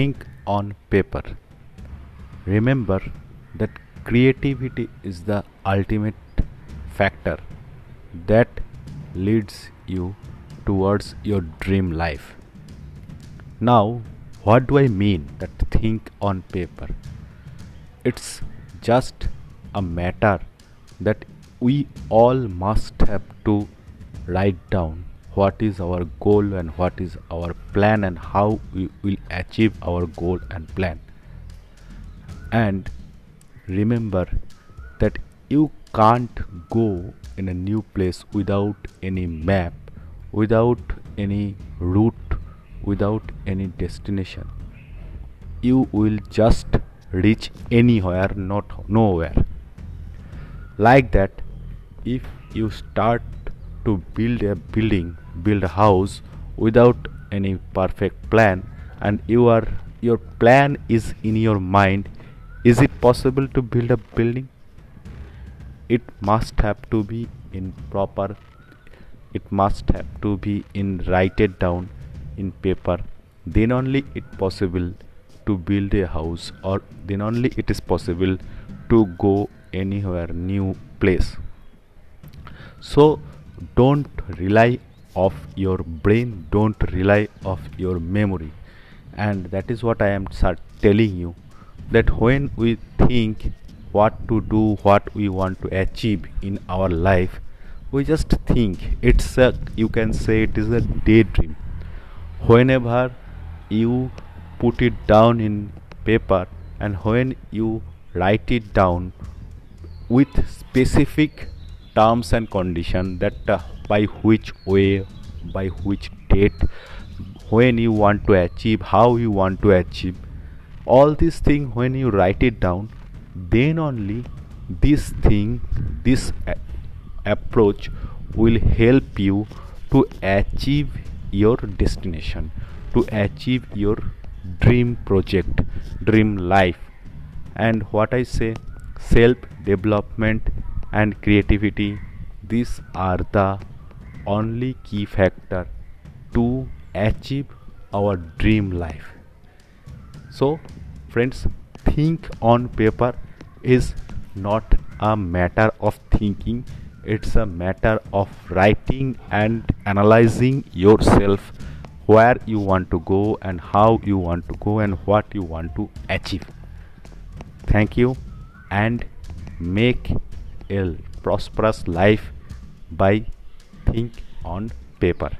think on paper. Remember that creativity is the ultimate factor that leads you towards your dream life. Now, what do I mean that think on paper? It's just a matter that we all must have to write down what is our goal and what is our plan and how we will achieve our goal and plan. And remember that you can't go in a new place without any map, without any route, without any destination. You will just reach anywhere, not nowhere. Like that, if you start to build a building, build a house without any perfect plan, and you are your plan is in your mind, is it possible to build a building? It must have to be in proper. It must have to be in write it down in paper. Then only it possible to build a house, or then only it is possible to go anywhere new place so don't rely of your brain don't rely of your memory. And that is what i am telling you that when we think what to do what we want to achieve in our life we just think it's a you can say it is a daydream. Whenever you put it down in paper and when you write it down with specific terms and condition that uh, by which way by which date when you want to achieve how you want to achieve all these things when you write it down then only this thing this approach will help you to achieve your destination to achieve your dream project dream life. And what i say self development and creativity. These are the only key factor to achieve our dream life. So friends think on paper is not a matter of thinking. It's a matter of writing and analyzing yourself where you want to go and how you want to go and what you want to achieve. Thank you and make a prosperous life by think on paper